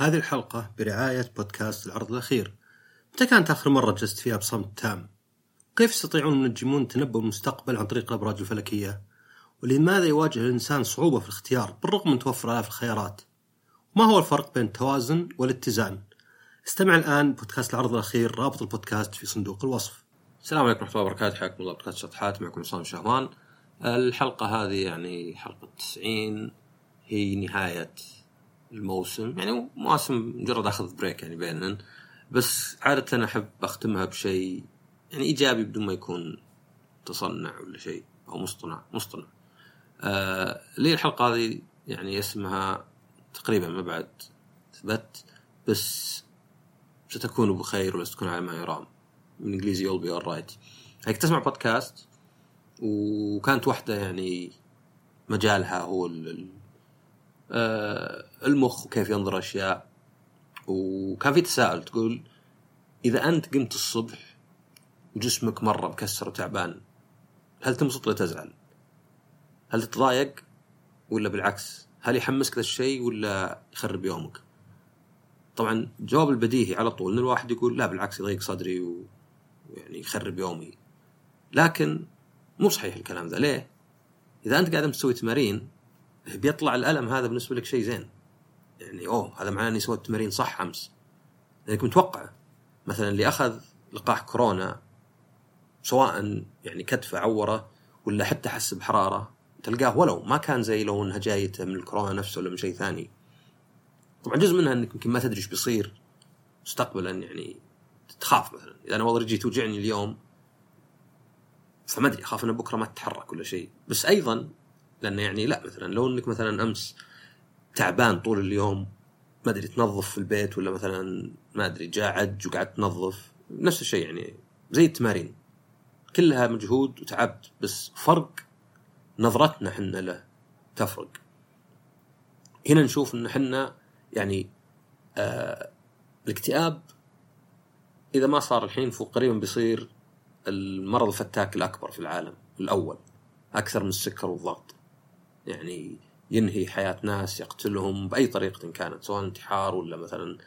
هذه الحلقة برعاية بودكاست العرض الأخير متى كانت آخر مرة جلست فيها بصمت تام؟ كيف يستطيعون المنجمون تنبؤ المستقبل عن طريق الأبراج الفلكية؟ ولماذا يواجه الإنسان صعوبة في الاختيار بالرغم من توفر آلاف الخيارات؟ ما هو الفرق بين التوازن والاتزان؟ استمع الآن بودكاست العرض الأخير رابط البودكاست في صندوق الوصف السلام عليكم ورحمة الله وبركاته حياكم الله بودكاست شطحات معكم عصام شهوان الحلقة هذه يعني حلقة 90 هي نهاية الموسم. يعني مواسم مجرد أخذ break يعني بينهن. بس عادة أحب أختمها بشيء يعني إيجابي بدون ما يكون تصنع ولا شيء أو مصطنع مصطنع. آه لي الحلقة هذه يعني اسمها تقريبا ما بعد ثبت بس ستكون بخير وستكون على ما يرام. بالإنجليزي you'll be right هيك تسمع بودكاست وكانت واحدة يعني مجالها هو المخ وكيف ينظر أشياء وكان في تساؤل تقول إذا أنت قمت الصبح وجسمك مرة مكسر وتعبان هل تنبسط ولا تزعل؟ هل تتضايق ولا بالعكس؟ هل يحمسك ذا الشيء ولا يخرب يومك؟ طبعا الجواب البديهي على طول إن الواحد يقول لا بالعكس يضيق صدري ويعني يخرب يومي. لكن مو صحيح الكلام ذا ليه؟ إذا أنت قاعد تسوي تمارين بيطلع الألم هذا بالنسبة لك شيء زين. يعني أوه هذا معناه إني سويت تمارين صح أمس. لأنك متوقع. مثلا اللي أخذ لقاح كورونا سواء يعني كتفه عورة ولا حتى حس بحرارة تلقاه ولو ما كان زي لو إنها جايته من الكورونا نفسه ولا من شيء ثاني. طبعا جزء منها إنك يمكن ما تدري إيش بيصير. مستقبلا يعني تخاف مثلا. إذا أنا والله رجلي توجعني اليوم فما أدري أخاف ان بكرة ما تتحرك ولا شيء. بس أيضا لأنه يعني لا مثلا لو إنك مثلا أمس تعبان طول اليوم ما أدري تنظف في البيت ولا مثلا ما أدري جاء عج وقعدت تنظف نفس الشيء يعني زي التمارين. كلها مجهود وتعبت بس فرق نظرتنا حنا له تفرق. هنا نشوف إن حنا يعني آه الاكتئاب إذا ما صار الحين فوق قريبا بيصير المرض الفتاك الأكبر في العالم الأول أكثر من السكر والضغط. يعني ينهي حياة ناس يقتلهم بأي طريقة كانت سواء انتحار ولا مثلا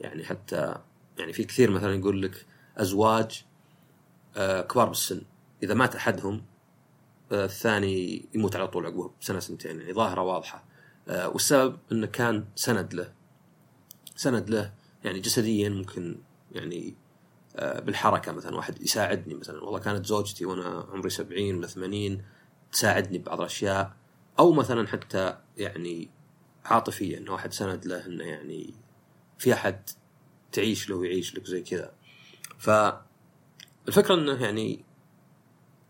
يعني حتى يعني في كثير مثلا يقول لك أزواج آه، كبار بالسن. إذا مات أحدهم آه، الثاني يموت على طول عقبه بسنة سنتين. يعني ظاهرة واضحة. آه، والسبب أنه كان سند له. سند له يعني جسديا ممكن يعني بالحركة مثلا. واحد يساعدني مثلا. والله كانت زوجتي وأنا عمري سبعين ولا ثمانين تساعدني ببعض الأشياء. أو مثلا حتى يعني عاطفيا انه واحد سند له إنه يعني في أحد تعيش له ويعيش لك زي كذا. فالفكرة إنه يعني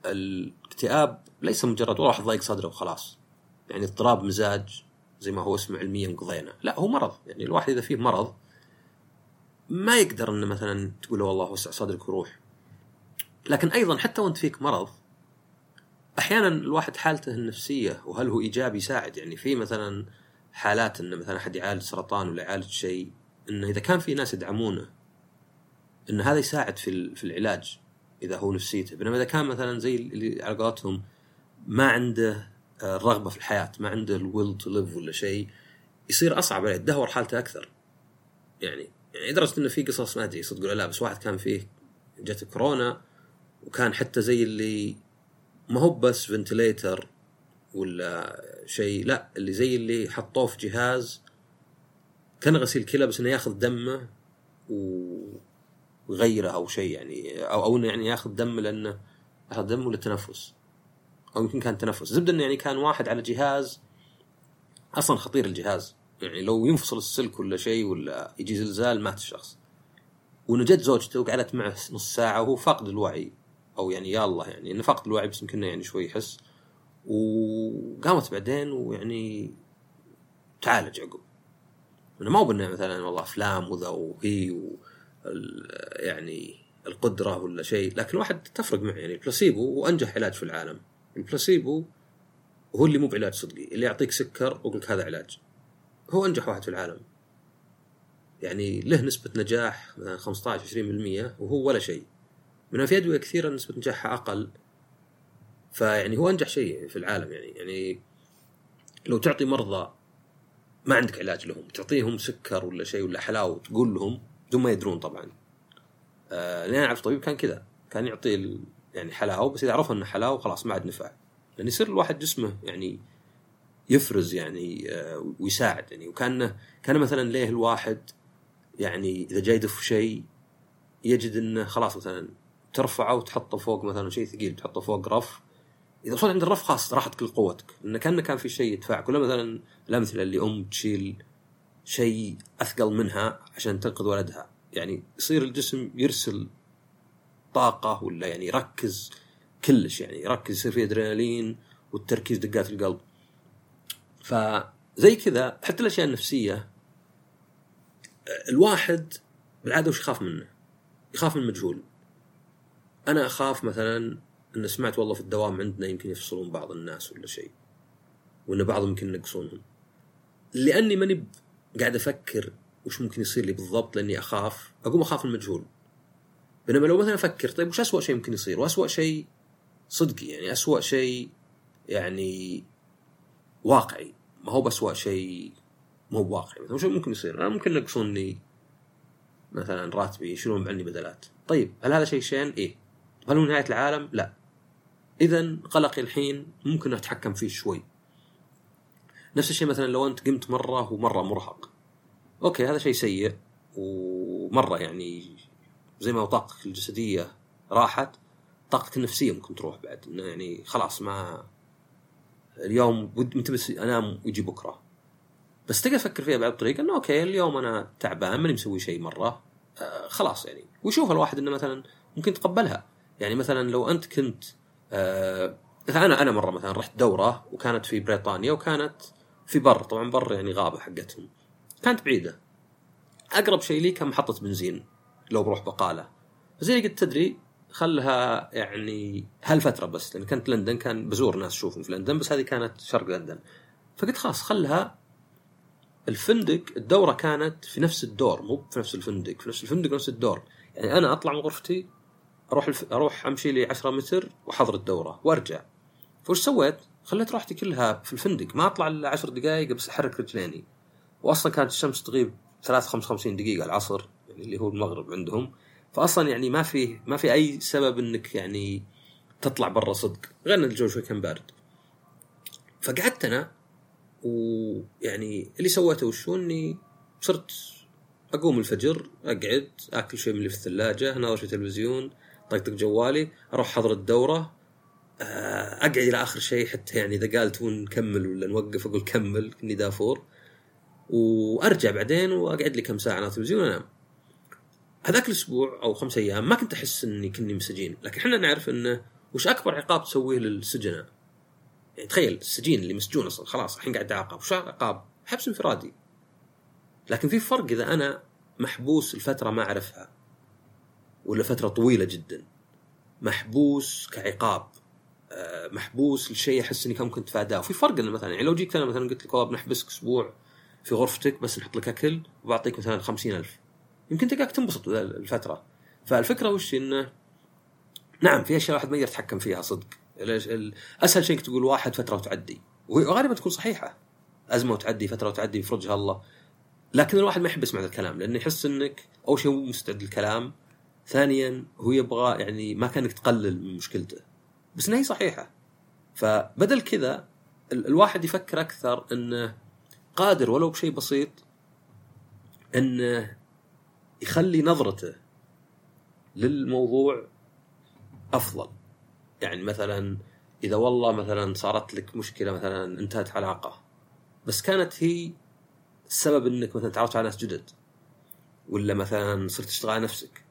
الاكتئاب ليس مجرد واحد ضايق صدره وخلاص. يعني اضطراب مزاج زي ما هو اسمه علميا قضينا. لا هو مرض. يعني الواحد إذا فيه مرض ما يقدر إنه مثلا تقول والله وسع صدرك وروح. لكن أيضا حتى وأنت فيك مرض أحيانا الواحد حالته النفسية وهل هو إيجابي يساعد؟ يعني في مثلا حالات إنه مثلا أحد يعالج سرطان ولا يعالج شيء إنه إذا كان في ناس يدعمونه إن هذا يساعد في في العلاج إذا هو نفسيته. بينما إذا كان مثلا زي اللي على قولتهم ما عنده الرغبه في الحياة ما عنده ال will to live ولا شيء يصير أصعب عليه تدهور حالته أكثر. يعني يعني لدرجة إنه في قصص ما أدري صدق ولا لا بس واحد كان فيه جت كورونا وكان حتى زي اللي ما هو بس ventilator ولا شيء لا اللي زي اللي حطوه في جهاز كان غسيل كلى بس إنه ياخذ دمه ويغيره أو شيء يعني أو أو إنه يعني ياخذ دم لأنه ياخذ دم ولا تنفس أو يمكن كان تنفس. زبدة إنه يعني كان واحد على جهاز أصلا خطير الجهاز. يعني لو ينفصل السلك ولا شيء ولا يجي زلزال مات الشخص ونجت زوجته وقعدت معه نص ساعة وهو فاقد الوعي. أو يعني يا الله يعني انه فقد الوعي بس يمكن يعني شوي يحس. وقامت بعدين ويعني تعالج عقب. انه ما هو بانه مثلا والله أفلام وذا وهي و يعني القدرة ولا شيء لكن الواحد تفرق معه يعني. البلاسيبو هو انجح علاج في العالم. البلاسيبو هو اللي مو بعلاج صدقي اللي يعطيك سكر ويقول لك هذا علاج. هو أنجح واحد في العالم. يعني له نسبة نجاح مثلا 15 20% وهو ولا شيء. بينما في أدوية كثيرة نسبة نجاحها أقل. فيعني هو أنجح شيء في العالم يعني يعني لو تعطي مرضى ما عندك علاج لهم تعطيهم سكر ولا شيء ولا حلاوة تقول لهم بدون ما يدرون طبعا. آه لأن أعرف طبيب كان كذا كان يعطي يعني حلاوة بس إذا عرفوا إنه حلاوة خلاص ما عاد نفع. لأن يصير الواحد جسمه يعني يفرز يعني آه ويساعد يعني. وكانه كان مثلا ليه الواحد يعني إذا جاي يدف شيء يجد إنه خلاص مثلا ترفعه وتحطه فوق مثلا شيء ثقيل تحطه فوق رف. إذا وصلت عند الرف خلاص راحت كل قوتك لأن كأنه كان في شيء يدفعك. ولا مثلا الأمثلة اللي أم تشيل شيء أثقل منها عشان تنقذ ولدها. يعني يصير الجسم يرسل طاقة ولا يعني يركز كلش يعني يركز يصير فيه ادرينالين والتركيز دقات القلب. فزي كذا حتى الأشياء النفسية الواحد بالعادة وش يخاف منه؟ يخاف من المجهول أنا أخاف مثلا ان سمعت والله في الدوام عندنا يمكن يفصلون بعض الناس ولا شيء وإن بعضهم يمكن ينقصونهم. لأني ماني قاعد أفكر وش ممكن يصير لي بالضبط لأني أخاف أقوم أخاف المجهول. بينما لو مثلا أفكر طيب وش اسوء شيء ممكن يصير؟ واسوء شيء صدقي يعني اسوء شيء يعني واقعي. ما هو بأسوأ شيء مو بواقعي مثلا وش ممكن يصير؟ أنا ممكن ينقصوني مثلا راتبي يشيلون عني بدلات. طيب هل هذا شيء شين؟ إيه. هل هو نهاية العالم؟ لا. اذا قلقي الحين ممكن أتحكم فيه شوي. نفس الشيء مثلا لو أنت قمت مرة ومره مرهق. أوكي هذا شيء سيء ومرة يعني زي ما طاقتك الجسدية راحت طاقتك النفسية ممكن تروح بعد. إنه يعني خلاص ما اليوم متى بس أنام ويجي بكرة. بس تقدر تفكر فيها بعد طريقة إنه أوكي اليوم أنا تعبان ماني مسوي شيء مرة. آه خلاص يعني. ويشوف الواحد إنه مثلا ممكن يتقبلها. يعني مثلا لو أنت كنت آه أنا أنا مرة مثلا رحت دورة وكانت في بريطانيا وكانت في بر طبعا بر يعني غابة حقتهم. كانت بعيدة. أقرب شيء لي كان محطة بنزين لو بروح بقالة. زي اللي قلت تدري خلها يعني هالفترة بس لأن كانت لندن كان بزور ناس اشوفهم في لندن بس هذه كانت شرق لندن. فقلت خلاص خلها الفندق الدورة كانت في نفس الدور مو في نفس الفندق في نفس الفندق نفس الدور. يعني أنا أطلع من غرفتي أروح الف... أروح أمشي لي 10 متر واحضر الدورة وأرجع. فوش سويت؟ خليت راحتي كلها في الفندق ما أطلع إلا 10 دقائق بس أحرك رجليني. واصلا كانت الشمس تغيب 3 55 دقيقة العصر يعني اللي هو المغرب عندهم. فاصلا يعني ما في ما في أي سبب إنك يعني تطلع برا صدق. غير ان الجو شوي كان بارد. فقعدت أنا ويعني اللي سويته وشو إني صرت أقوم الفجر أقعد أكل شيء من اللي في الثلاجة اناظر في تلفزيون طقطق جوالي أروح حضر الدورة آه، أقعد إلى آخر شيء حتى يعني إذا قال تبون نكمل ولا نوقف أقول كمل كني دافور. وأرجع بعدين وأقعد لي كم ساعة على التلفزيون وأنام. هذاك الأسبوع أو خمس أيام ما كنت أحس إني كني مسجين لكن إحنا نعرف إنه وش أكبر عقاب تسويه للسجناء يعني تخيل السجين اللي مسجون أصلا خلاص الحين قاعد أعاقب. وش عقاب؟ حبس انفرادي. لكن في فرق إذا أنا محبوس لفترة ما أعرفها. ولا فترة طويلة جدا. محبوس كعقاب. آه، محبوس لشيء احس إني كان ممكن اتفاداه وفي فرق إنه مثلا يعني لو جيت أنا مثلا قلت لك والله بنحبسك أسبوع في غرفتك بس نحط لك أكل وبعطيك مثلا خمسين ألف. يمكن تلقاك تنبسط الفترة. فالفكرة وش إنه؟ نعم في أشياء الواحد ما يقدر يتحكم فيها صدق. أسهل شيء تقول واحد فترة وتعدي. وغالبا تكون صحيحة. أزمة وتعدي فترة وتعدي يفرجها الله. لكن الواحد ما يحب يسمع ذا الكلام لأنه يحس إنك أول شيء مو مستعد للكلام ثانيا هو يبغى يعني ما كانك تقلل من مشكلته. بس إنها هي صحيحة. فبدل كذا ال- الواحد يفكر أكثر إنه قادر ولو بشيء بسيط إنه يخلي نظرته للموضوع أفضل. يعني مثلا إذا والله مثلا صارت لك مشكلة مثلا انتهت علاقة بس كانت هي السبب إنك مثلا تعرفت على ناس جدد ولا مثلا صرت تشتغل على نفسك.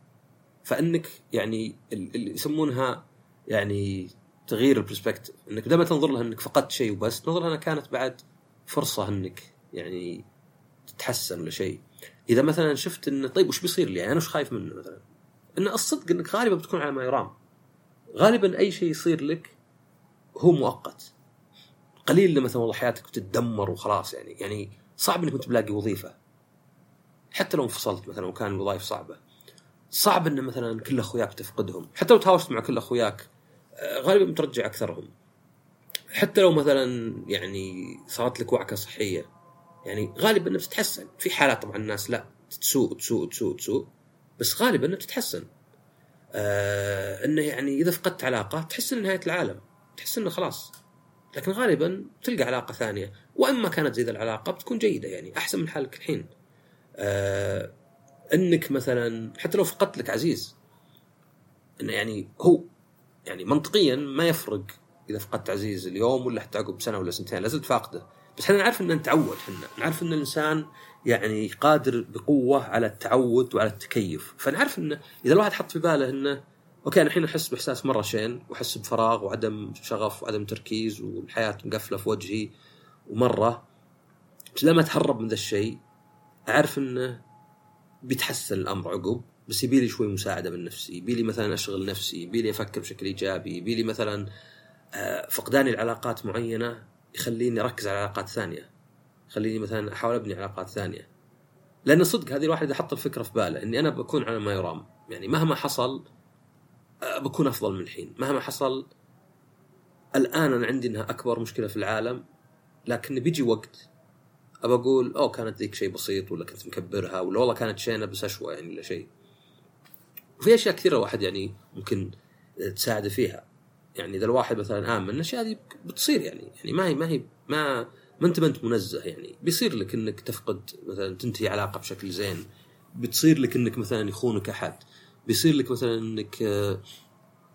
فإنك يعني ال- اللي يسمونها يعني تغيير البرسبكتيف إنك بدل ما تنظر لها إنك فقدت شيء وبس تنظر لها إنها كانت بعد فرصة إنك يعني تتحسن ولا شيء. إذا مثلا شفت إنه طيب وش بيصير لي؟ أنا وش خايف منه مثلا؟ إن الصدق إنك غالبا بتكون على ما يرام. غالبا أي شيء يصير لك هو مؤقت. قليل لما مثلا والله حياتك بتتدمر وخلاص يعني يعني صعب إنك انت تلاقي وظيفة. حتى لو انفصلت مثلا وكان الوظائف صعبة. صعب إن مثلا كل أخوياك تفقدهم. حتى لو تهاوشت مع كل أخوياك آه، غالبا بترجع أكثرهم. حتى لو مثلا يعني صارت لك وعكة صحية يعني غالبا إنها بتتحسن. في حالات طبعا الناس لا تسوء تسوء تسوء تسوء بس غالبا إنها بتتحسن. آه إنه يعني إذا فقدت علاقة تحس ان نهاية العالم. تحس إنه خلاص. لكن غالبا تلقى علاقة ثانية. واما كانت زي العلاقة بتكون جيدة يعني أحسن من حالك الحين. آه انك مثلا حتى لو فقدت لك عزيز إنه يعني هو يعني منطقيا ما يفرق إذا فقدت عزيز اليوم ولا حتى عقب سنة ولا سنتين لازلت فاقده بس إحنا نعرف ان نتعود إحنا نعرف إن الإنسان يعني قادر بقوة على التعود وعلى التكيف. فنعرف إنه إذا الواحد حط في باله إنه أوكي أنا الحين أحس بإحساس مرة شين وأحس بفراغ وعدم شغف وعدم تركيز والحياة مقفلة في وجهي ومرة بس لما اتهرب من ذا الشيء أعرف إنه بيتحسن الأمر عقب. بس يبي لي شوي مساعدة من نفسي يبي لي مثلا أشغل نفسي يبي لي أفكر بشكل إيجابي يبي لي مثلا آه، فقداني العلاقات معينة يخليني أركز على علاقات ثانية يخليني مثلا أحاول أبني علاقات ثانية. لأن صدق هذه الواحد إذا حط الفكرة في باله إني أنا بكون على ما يرام. يعني مهما حصل آه، بكون أفضل من الحين. مهما حصل الآن أنا عندي إنها أكبر مشكلة في العالم لكن بيجي وقت أبى أقول أوه كانت ذيك شيء بسيط ولا كنت مكبرها ولا والله كانت شينة بس أشوى يعني ولا شيء. وفي أشياء كثيرة الواحد يعني ممكن تساعده فيها. يعني إذا الواحد مثلا آمن الأشياء هذه بتصير يعني يعني ما هي ما هي ما ما أنت ما أنت منزه يعني. بيصير لك إنك تفقد مثلا تنتهي علاقة بشكل زين. بتصير لك إنك مثلا يخونك أحد. بيصير لك مثلا إنك آه،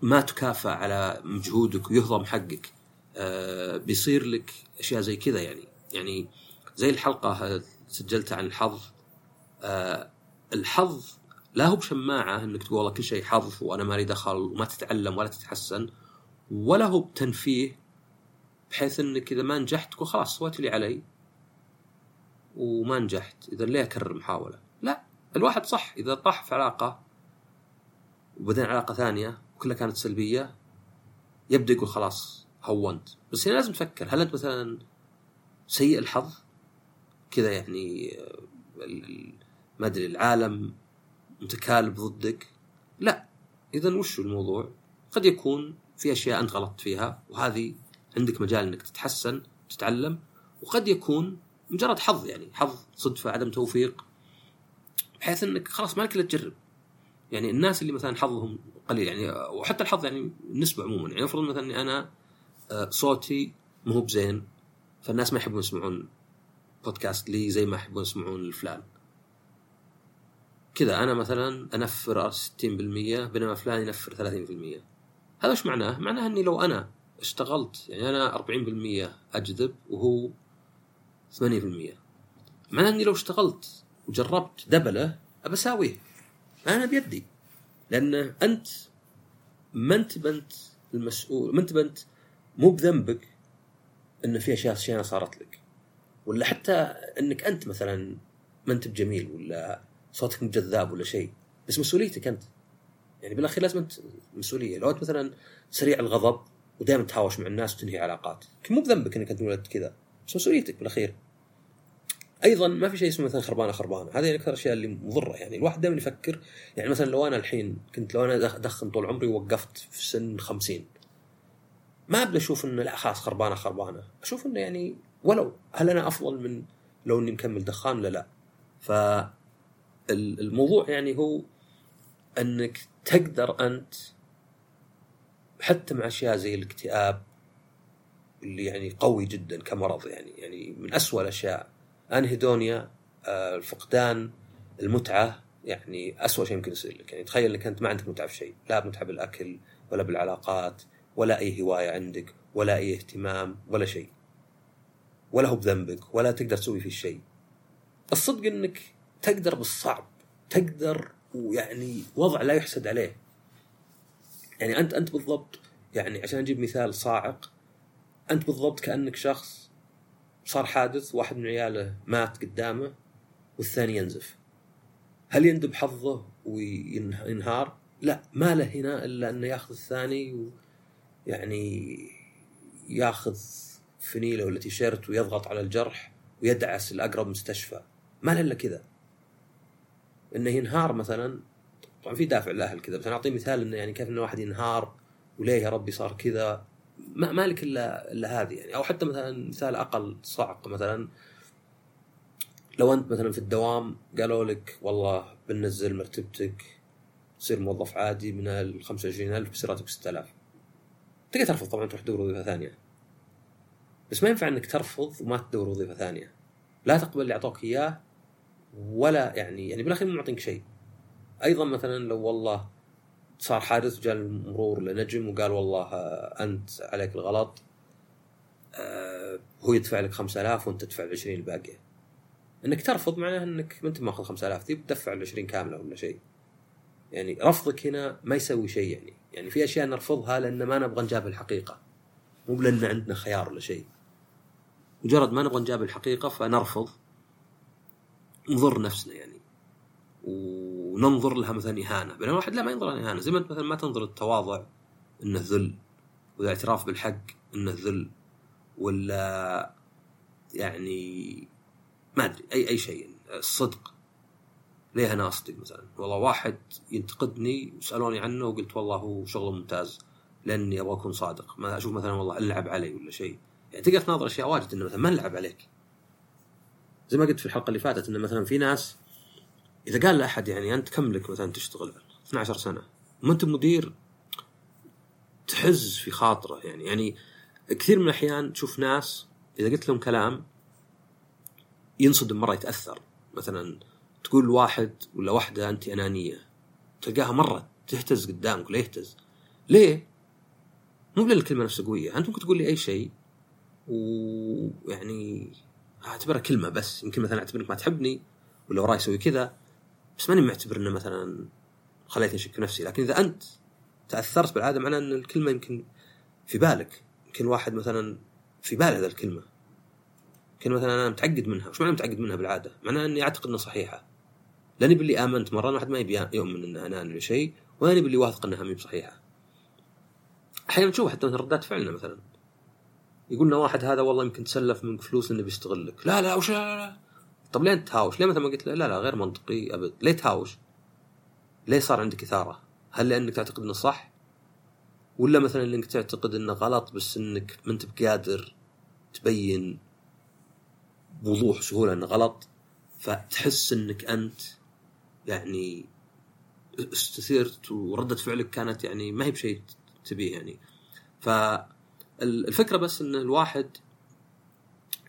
ما تكافئ على مجهودك ويهضم حقك. آه، بيصير لك أشياء زي كذا يعني. يعني زي الحلقة سجلتها عن الحظ. آه، الحظ لا هو بشماعة إنك تقول والله كل شيء حظ وأنا مالي دخل وما تتعلم ولا تتحسن ولا هو بتنفيه بحيث إنك إذا ما نجحت تقول خلاص سويت اللي علي وما نجحت. إذا ليه أكرر محاولة؟ لا الواحد صح. إذا طاح في علاقة وبعدين علاقة ثانية وكلها كانت سلبية يبدأ يقول خلاص هونت. بس هنا لازم تفكر هل أنت مثلا سيء الحظ؟ كذا يعني ما أدري العالم متكالب ضدك. لا اذا وش الموضوع؟ قد يكون في أشياء أنت غلطت فيها وهذه عندك مجال إنك تتحسن تتعلم وقد يكون مجرد حظ يعني حظ صدفة عدم توفيق بحيث إنك خلاص ما لك إلا تجرب. يعني الناس اللي مثلا حظهم قليل يعني وحتى الحظ يعني النسبة عموما. يعني افرض مثلا إني أنا آه، صوتي مو بزين فالناس ما يحبون يسمعون بودكاست لي زي ما يحبون يسمعون الفلان. كذا أنا مثلا أنفر 60% بينما فلان ينفر 30% هذا إيش معناه؟ معناه إني لو أنا اشتغلت يعني أنا 40% أجذب وهو 8% معناه إني لو اشتغلت وجربت دبلة ابى أنا بيدي. لأن أنت ما أنت بنت المسؤول ما أنت بنت مو بذنبك إن في أشياء صارت لك. ولا حتى إنك أنت مثلا ما أنت بجميل ولا صوتك جذاب ولا شيء بس مسؤوليتك أنت. يعني بالأخير لازم أنت مسؤولية. لو أنت مثلا سريع الغضب ودائما تهاوش مع الناس وتنهي علاقات مو بذنبك إنك أنت ولدت كذا بس مسؤوليتك بالأخير. أيضا ما في شيء اسمه مثلا خربانة خربانة هذه أكثر الاشياء اللي مضرة. يعني الواحد دائما يفكر يعني مثلا لو أنا الحين كنت لو أنا ادخن طول عمري ووقفت في سن 50 ما ابدا أشوف إنه لا خلاص خربانة خربانة. أشوف إنه يعني ولو هل أنا أفضل من لو إني مكمل دخان ولا لا؟ ف الموضوع يعني هو إنك تقدر أنت حتى مع أشياء زي الاكتئاب اللي يعني قوي جدا كمرض يعني يعني من أسوأ الأشياء. أنهيدونيا آه، الفقدان المتعة يعني أسوأ شيء ممكن يصير لك. يعني تخيل إنك أنت ما عندك متعة في شيء لا متعة بالأكل ولا بالعلاقات ولا أي هواية عندك ولا أي اهتمام ولا شيء. ولا هو بذنبك ولا تقدر تسوي فيه شيء. الصدق إنك تقدر بالصعب تقدر ويعني وضع لا يحسد عليه. يعني أنت أنت بالضبط يعني عشان أجيب مثال صاعق أنت بالضبط كأنك شخص صار حادث واحد من عياله مات قدامه والثاني ينزف. هل يندب حظه وينهار؟ لا ما له هنا إلا أنه ياخذ الثاني ويعني ياخذ فنيله ولا تيشيرت ويضغط على الجرح ويدعس الاقرب مستشفى. ما له إلا كذا. إنه ينهار مثلا طبعا في دافع للاهل كذا بس أنا اعطي مثال إنه يعني كيف إنه واحد ينهار وليه يا ربي صار كذا. ما مالك إلا إلا هذه يعني. أو حتى مثلا مثال أقل صعق مثلا. لو أنت مثلا في الدوام قالوا لك والله بننزل مرتبتك تصير موظف عادي من ال 25000 بصير راتبك 6000 تقدر ترفض طبعا تروح تدور وظيفه ثانية. بس ما ينفع إنك ترفض وما تدور وظيفة ثانية. لا تقبل اللي أعطوك إياه ولا يعني يعني بالأخير ما معطينك شيء. أيضا مثلا لو والله صار حادث وجاء المرور لنجم وقال والله آه، أنت عليك الغلط آه، هو يدفع لك 5000 وأنت تدفع ال 20 الباقيه إنك ترفض معناه إنك ما أنت ماخذ 5000 تبي تدفع ال 20 كاملة ولا شيء. يعني رفضك هنا ما يسوي شيء يعني. يعني في أشياء نرفضها لأن ما نبغى نجاب الحقيقة. مو لأن عندنا خيار ولا شيء. مجرد ما نبغى نجاب الحقيقة فنرفض. نضر نفسنا يعني. وننظر لها مثلا إهانة. بينما الواحد لا ما ينظر لها إهانة. زي ما انت مثلا ما تنظر التواضع انه ذل والاعتراف بالحق انه ذل ولا يعني ما أدري أي أي شيء. الصدق. ليه أنا أصدق مثلا؟ والله واحد ينتقدني وسألوني عنه وقلت والله هو شغله ممتاز. لأني أبغى أكون صادق. ما أشوف مثلا والله ألعب علي ولا شيء. تقدر تناظر أشياء واجد إنه مثلا ما نلعب عليك. زي ما قلت في الحلقة اللي فاتت إنه مثلا في ناس إذا قال لأحد يعني أنت كم لك مثلا تشتغل؟ 12 سنة. ما أنت مدير تحز في خاطره يعني. يعني كثير من الأحيان تشوف ناس إذا قلت لهم كلام ينصدم مرة يتأثر. مثلا تقول واحد ولا واحدة انت أنانية. تلقاها مرة تهتز قدامك ولا يهتز. ليه؟ مو لأن الكلمة نفسها قوية. أنت ممكن تقول لي أي شيء ويعني أعتبرها كلمة بس يمكن مثلا اعتبرك ما تحبني ولا وراي يسوي كذا بس ماني معتبر إنه مثلا خليتني أشك نفسي. لكن إذا أنت تأثرت بالعادة معناه إن الكلمة يمكن في بالك. يمكن واحد مثلا في باله هذه الكلمة. يمكن مثلا أنا متعقد منها. وش معنى متعقد منها بالعادة؟ معناه إني أعتقد إنها صحيحة. لاني باللي آمنت مرة واحد ما يبي يؤمن انها اناني ولا شيء وأنا باللي واثق إنها مي بصحيحة. أحيانا تشوف حتى مثلا ردات فعلنا مثلا. يقول لنا واحد هذا والله يمكن تسلف منك فلوس إنه بيستغلك لا لا وش لا لا, لا. طب ليه تهاوش؟ ليه مثلا ما قلت له لا لا غير منطقي أبد ليه تهاوش؟ ليه صار عندك إثارة؟ هل لأنك تعتقد إنه صح؟ ولا مثلا إنك تعتقد إنه غلط بس إنك ما أنت بقادر تبين بوضوح وسهوله إنه غلط فتحس إنك أنت يعني استثيرت وردة فعلك كانت يعني ما هي بشيء تبيه يعني فالفكرة بس إن الواحد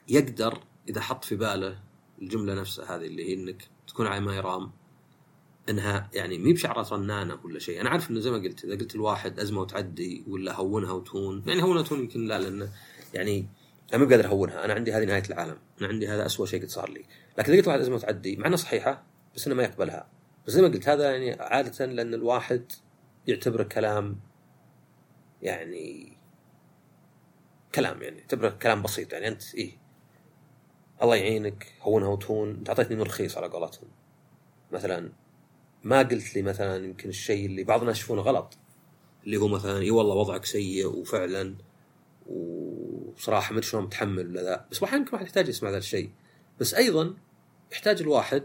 يقدر إذا حط في باله الجملة نفسها هذه اللي هي إنك تكون على ما يرام إنها يعني مي بشعرات رنانة ولا شيء، أنا عارف إنه زي ما قلت إذا قلت الواحد أزمة وتعدي ولا هونها وتهون، يعني هونها وتهون يمكن لا لأنه يعني أنا مو قادر أهونها، أنا عندي هذه نهاية العالم، أنا عندي هذا اسوء شيء قد صار لي، لكن إذا قلت واحد أزمة وتعدي مع صحيحة بس إنه ما يقبلها، بس زي ما قلت هذا يعني عادة لأن الواحد يعتبره كلام يعني كلام يعني يعتبره كلام بسيط يعني أنت إيه؟ الله يعينك هونها وتهون أنت أعطيتني من رخيص على قولتهم. مثلا ما قلت لي مثلا يمكن الشيء اللي بعض الناس يشوفونه غلط اللي هو مثلا إي والله وضعك سيء وفعلا وصراحة ما أدري شلون متحمل ولا ذا بس أحيانا الواحد يحتاج يسمع ذا الشيء. بس أيضا يحتاج الواحد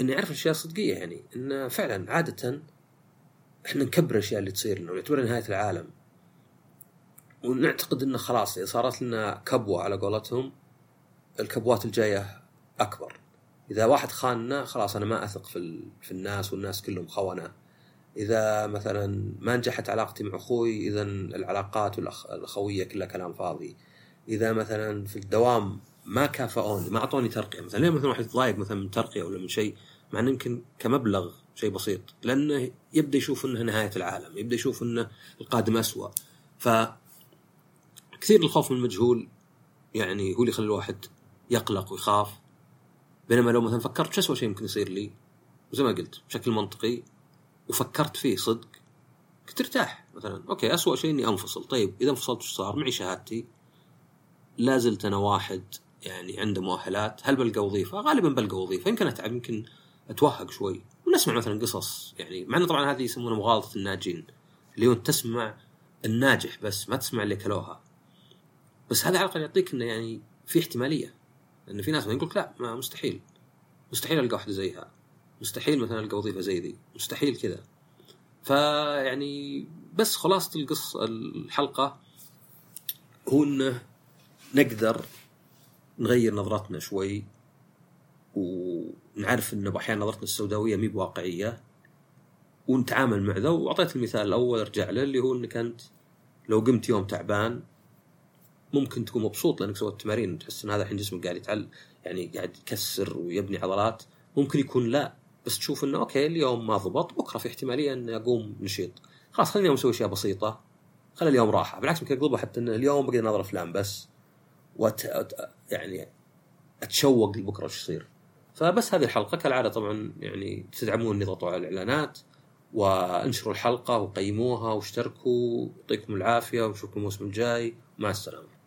إنه يعرف الاشياء الصدقيه يعني إنه فعلا عاده إحنا نكبر الأشياء اللي تصير لنا ونعتبرها نهاية العالم. ونعتقد إنه خلاص صارت لنا كبوة على قولتهم الكبوات الجاية أكبر. إذا واحد خاننا خلاص أنا ما أثق في في الناس والناس كلهم خونه إذا مثلا ما نجحت علاقتي مع أخوي اذا العلاقات الأخوية كلها كلام فاضي. إذا مثلا في الدوام ما كافئوني ما أعطوني ترقية. مثلا ليه مثلا واحد يتضايق مثلا من ترقية ولا من شيء؟ مع إنه يمكن كمبلغ شيء بسيط لأنه يبدأ يشوف إنها نهاية العالم يبدأ يشوف إنه القادم اسوء ف كثير الخوف من المجهول يعني هو اللي يخلي الواحد يقلق ويخاف. بينما لو مثلا فكرت شو اسوء شيء ممكن يصير لي وزي ما قلت بشكل منطقي وفكرت فيه صدق كنت ترتاح مثلا أوكي اسوء شيء إني أنفصل. طيب إذا انفصلت وش صار؟ معي شهادتي. لا زلت أنا واحد يعني عنده مؤهلات. هل بلقى وظيفة؟ غالبا بلقى وظيفة. يمكن اتعب يمكن أتوهق شوي. ونسمع مثلا قصص يعني مع انه طبعا هذه يسمونها مغالطة الناجين. اللي هو تسمع الناجح بس ما تسمع اللي كلوها. بس هذا على الأقل يعطيك إنه يعني في احتمالية. لأن في ناس يقول لك لا ما مستحيل. مستحيل ألقى واحدة زيها مستحيل مثلا ألقى وظيفة زي ذي. مستحيل كذا. فيعني بس خلاصة القصة الحلقة هو إنه نقدر نغير نظرتنا شوي. ونعرف ان أحيانا نظرتنا السوداوية مي بواقعية. ونتعامل مع ذا. وأعطيت المثال الأول أرجع له اللي هو إنك أنت لو قمت يوم تعبان ممكن تكون مبسوط لأنك سويت تمارين تحس إن هذا الحين جسمك قاعد يتعل يعني قاعد يكسر ويبني عضلات. ممكن يكون لا بس تشوف إنه okay اليوم ما ضبط بكرة في احتمالية إني أقوم نشيط. خلاص خليني اليوم أسوي أشياء بسيطة خلي اليوم راحة. بالعكس ممكن اقلبها حتى إن اليوم بقدر أناظر أفلام بس. أت... يعني أتشوق لبكرة وش يصير. فبس هذه الحلقة. كالعادة طبعا يعني تدعموني اضغطوا على الإعلانات وانشروا الحلقة وقيموها واشتركوا. يعطيكم العافية ونشوفكم الموسم الجاي. مع السلامة.